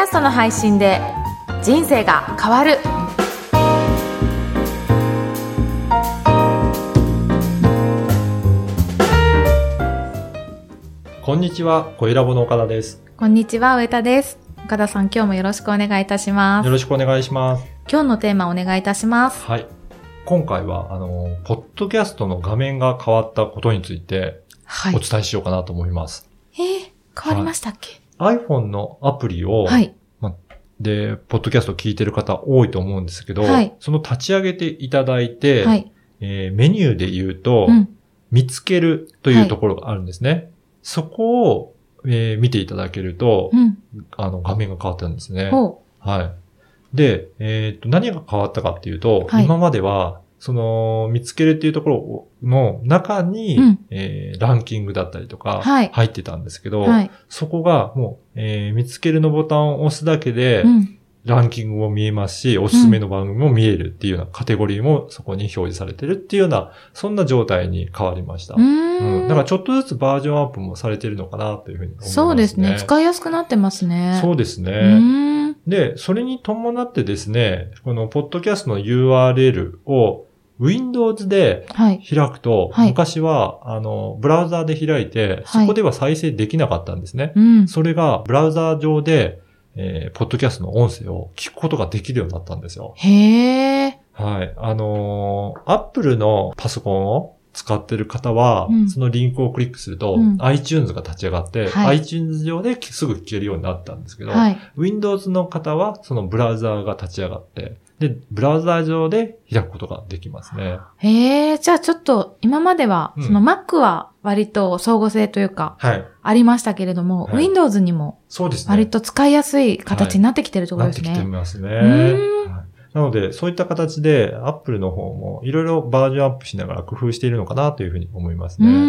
ャストの配信で人生が変わるこんにちは、小ラボの岡田です。こんにちは上田です岡田さん今日もよろしくお願いいたしますよろしくお願いします。今日のテーマお願いいたしますはい。今回は、あの、ポッドキャストの画面が変わったことについてはいお伝えしようかなと思います。えー、変わりましたっけ？iPhone のアプリを、はい。で、ポッドキャスト聞いてる方多いと思うんですけど、はい。その立ち上げていただいて、はい。えーメニューで言うと、うん。見つけるというところがあるんですね。そこを、えー見ていただけると、うん。あの、画面が変わったんですね。ほはい。で、えっ、と、何が変わったかっていうと、はい。今までは、その、見つけるっていうところの中に、うんえーランキングだったりとか、はい入ってたんですけど、うはいそこがもう、えー見つけるのボタンを押すだけで、うんランキングも見えますし、おすすめの番組も見えるっていうようなカテゴリーもそこに表示されてるっていうような、そんな状態に変わりました。うーんだからちょっとずつバージョンアップもされてるのかなというふうに思いますね。そうですね。使いやすくなってますね。そうですね。うーん。で、それに伴ってですね、このポッドキャストの URL を Windows ではい。開くと、はい昔は、あの、ブラウザーで開いて、そこでは再生できなかったんですね。うん。それが、ブラウザー上で、えーポッドキャストの音声を聞くことができるようになったんですよ。へえ。はい。あのー、Apple のパソコンを使ってる方は、うんそのリンクをクリックすると、うん iTunes が立ち上がって、はい iTunes 上ですぐ聞けるようになったんですけど、はい。Windows の方は、そのブラウザーが立ち上がって、で、ブラウザー上で開くことができますね。へえ、じゃあちょっと、今までは、うんその Mac は割と相互性というか、はい。ありましたけれども、はい Windows にもそうですね。割と使いやすい形になってきてるってことなってきですね。てますね。なので、そういった形で、Apple の方もいろいろバージョンアップしながら工夫しているのかなというふうに思いますね。うんうんう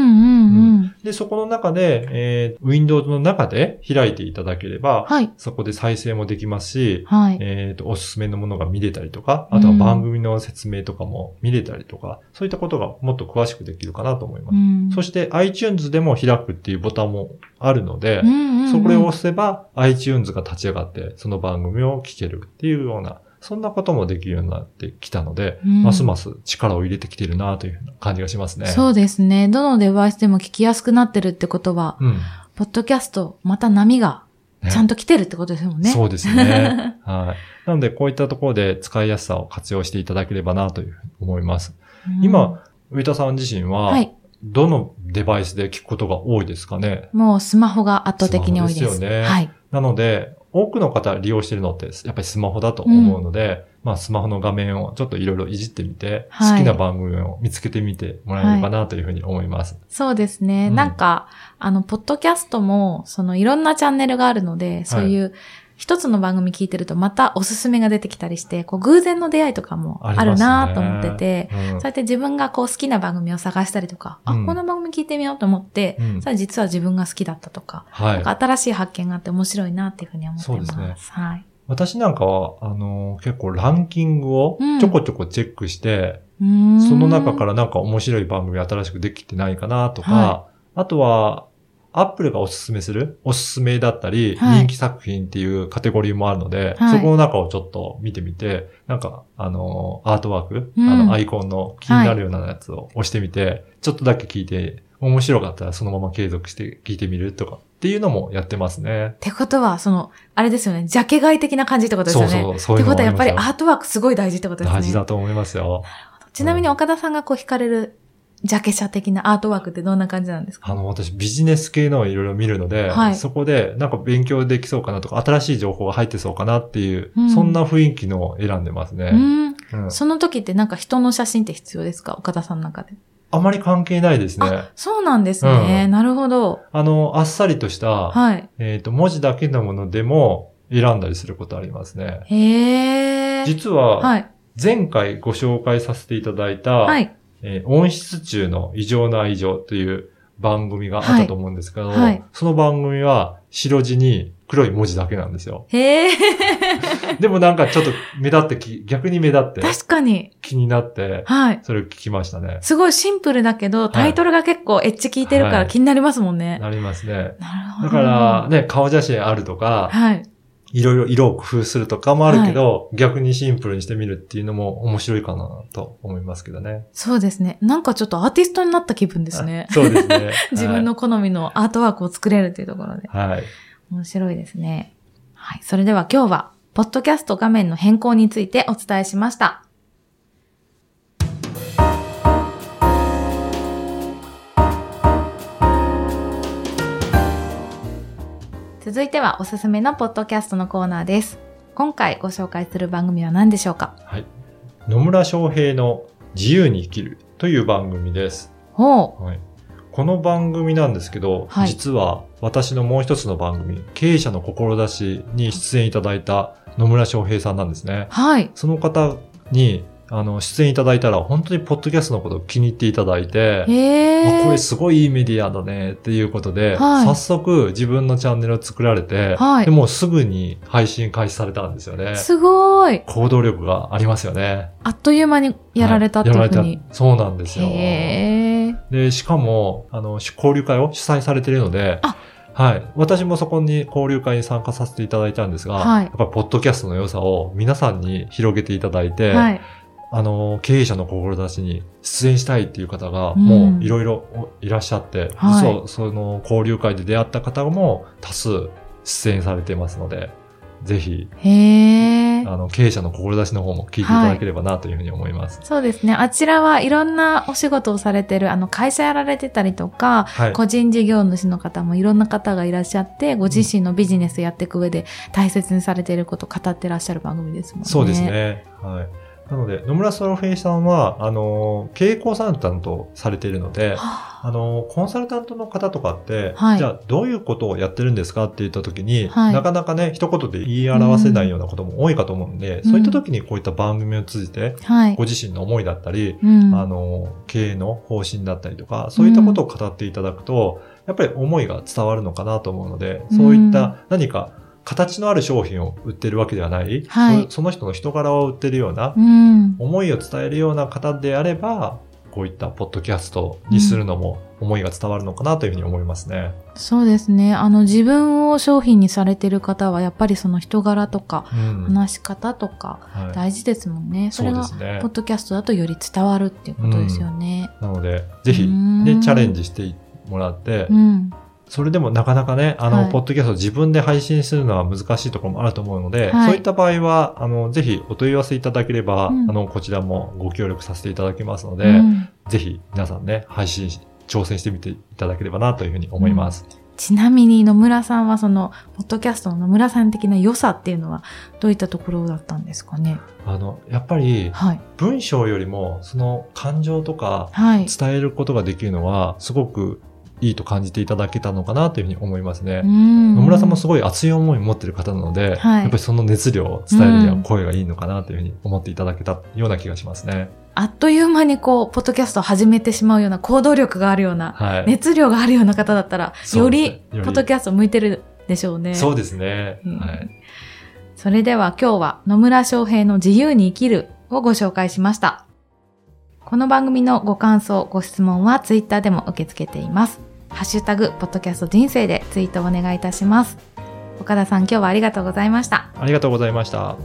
ん。で、そこの中で、えー Windows の中で開いていただければ、はい。そこで再生もできますし、はい。えっ、と、おすすめのものが見れたりとか、あとは番組の説明とかも見れたりとか、そういったことがもっと詳しくできるかなと思います。うんそして iTunes でも開くっていうボタンもあるので、うんうんうんそこを押せば iTunes が立ち上がって、その番組を聞けるっていうような、そんなこともできるようになってきたので、うんますます力を入れてきてるなという感じがしますね。そうですね。どのデバイスでも聞きやすくなってるってことは、うん。ポッドキャスト、また波がねちゃんと来てるってことですもんね。そうですね。はい。なので、こういったところで使いやすさを活用していただければなというふうに思います。うん今、上田さん自身は、はい。どのデバイスで聞くことが多いですかね？もうスマホが圧倒的に多いです。ですよねはい。なので、多くの方利用してるのって、やっぱりスマホだと思うので、まあスマホの画面をちょっといろいろいじってみて、はい。好きな番組を見つけてみてもらえればなというふうに思います。そうですね。うん。なんか、あの、ポッドキャストも、そのいろんなチャンネルがあるので、そういう、一つの番組聞いてるとまたおすすめが出てきたりして、こう偶然の出会いとかもあるなと思ってて、うん。そうやって自分がこう好きな番組を探したりとか、あ、うん。この番組聞いてみようと思って、うん。それ実は自分が好きだったとか、はい。か新しい発見があって面白いなっていうふうに思ってます。そうですね。はい。私なんかは、あの結構ランキングをうん。ちょこちょこチェックして、うーん。その中からなんか面白い番組新しくできてないかなとか、はあとは、アップルがおすすめする？おすすめだったり、はい。人気作品っていうカテゴリーもあるので、はい。そこの中をちょっと見てみて、なんか、あの、アートワーク、うん。あの、アイコンの気になるようなやつを押してみて、ちょっとだけ聞いて、面白かったらそのまま継続して聞いてみるとかっていうのもやってますね。っ。てことは、その、あれですよね、ジャケ買い的な感じってことですよね。そうそう、そういうのってことはやっぱりアートワークすごい大事ってことですね。大事だと思いますよ。ちなみに岡田さんがこう惹かれるジャケ写的なアートワークってどんな感じなんですか？あの、私ビジネス系のをいろいろ見るので、はいそこでなんか勉強できそうかなとか、新しい情報が入ってそうかなっていう、うんそんな雰囲気のを選んでますうね。ん。うんその時ってなんか人の写真って必要ですか？岡田さんの中で。あまり関係ないですね。あ、そうなんですね。うんなるほど。あの、あっさりとした、はい。えっ、と、文字だけのものでも選んだりすることありますね。へー。実は、はい。前回ご紹介させていただいた、はい。えー温室中の異常な異常という番組があったと思うんですけど、はいはいその番組は白地に黒い文字だけなんですよ。へー。でもなんかちょっと目立ってき、逆に目立って確かに。気になって、はい。それを聞きましたね。すごいシンプルだけど、タイトルが結構エッジ効いてるかはいら気になりますもんね。なりますね。なるほど。だから、ね、顔写真あるとか、はい。いろいろ色を工夫するとかもあるけど、逆にシンプルにしてみるっていうのも面白いかなと思いますけどね。そうですね。なんかちょっとアーティストになった気分ですね。そうですね。自分の好みのアートワークを作れるというところで。はい。面白いですね。はい。それでは今日は、ポッドキャスト画面の変更についてお伝えしました。続いてはおすすめのポッドキャストのコーナーです。今回ご紹介する番組は何でしょうか？はい。野村翔平の自由に生きるという番組です。ほはい。この番組なんですけど、はい実は私のもう一つの番組、経営者の志に出演いただいた野村翔平さんなんですねう。。はい。その方に、あの、出演いただいたら、本当にポッドキャストのことを気に入っていただいて。あこれすごいいいメディアだねっていうことで、はい早速自分のチャンネルを作られて、はいでもうすぐに配信開始されたんですよね。すごい。行動力がありますよね。あっという間にやられたっていうふうに。はいやられたそうなんですよ。で、しかも、あの、交流会を主催されているので、あはい。私もそこに交流会に参加させていただいたんですが、はいやっぱりポッドキャストの良さを皆さんに広げていただいて、はい。あの、経営者の志に出演したいっていう方が、うんもういろいろいらっしゃって、はい実はその交流会で出会った方も多数出演されていますので、ぜひ。あの、経営者の志の方も聞いていただければなというふうに思います。そうですね。あちらはいろんなお仕事をされてる、あの、会社やられてたりとか、はい。個人事業主の方もいろんな方がいらっしゃって、ご自身のビジネスやっていく上で大切にされていることを語ってらっしゃる番組ですもんね。そうです。ね。はい。なので、野村ソロフェイさんは、あの、経営コンサルタントされているので、はあ。の、コンサルタントの方とかって、はい。じゃあどういうことをやってるんですかって言った時に、はい。なかなかね、一言で言い表せないようなことも多いかと思うんで、うん。そういった時にこういった番組を通じて、あはい。ご。自身の思いだったり、うん。あの、経営の方針だったりとか、そういったことを語っていただくと、やっぱり思いが伝わるのかなと思うので、そういった何か形のある商品を売ってるわけではない、はいそその人の人柄を売ってるような、うん。思いを伝えるような方であれば、こういったポッドキャストにするのも思いが伝わるのかなというふうに思いますね。そうですね。あの、自分を商品にされてる方は、やっぱりその人柄とか、うん。話し方とか、はい大事ですもんね。そそれが、うですねポッ。ドキャストだとより伝わるっていうことですよね。なので、ぜひ、うんね、チャレンジしてもらってう、ん。それでもなかなかね、あの、はいポッドキャストを自分で配信するのは難しいところもあると思うので、はいそういった場合は、あの、ぜひお問い合わせいただければ、うんあの、こちらもご協力させていただきますので、うんぜひ皆さんね、配信し、挑戦してみていただければなというふうに思います。ちなみに野村さんはその、ポッドキャストの野村さん的な良さっていうのは、どういったところだったんですかね？あの、やっぱり、はい。文章よりも、その感情とか、はい。伝えることができるのは、すごくいいと感じていただけたのかなというふうに思いますね。野野村さんもすごい熱い思いを持っている方なので、はいやっぱりその熱量を伝えるにはうん声がいいのかなというふうに思っていただけたような気がしますね。あっという間にこう、ポッドキャストを始めてしまうような行動力があるような、はい。熱量があるような方だったら、よりポッドキャスト向いてるでしょうね。そうですね。うんはい。それでは今日は野村翔平の自由に生きるをご紹介しました。この番組のご感想、ご質問はツイッターでも受け付けています。ハッシュタグ、ポッドキャスト人生でツイートお願いいたします。岡田さん今日はありがとうございました。ありがとうございました。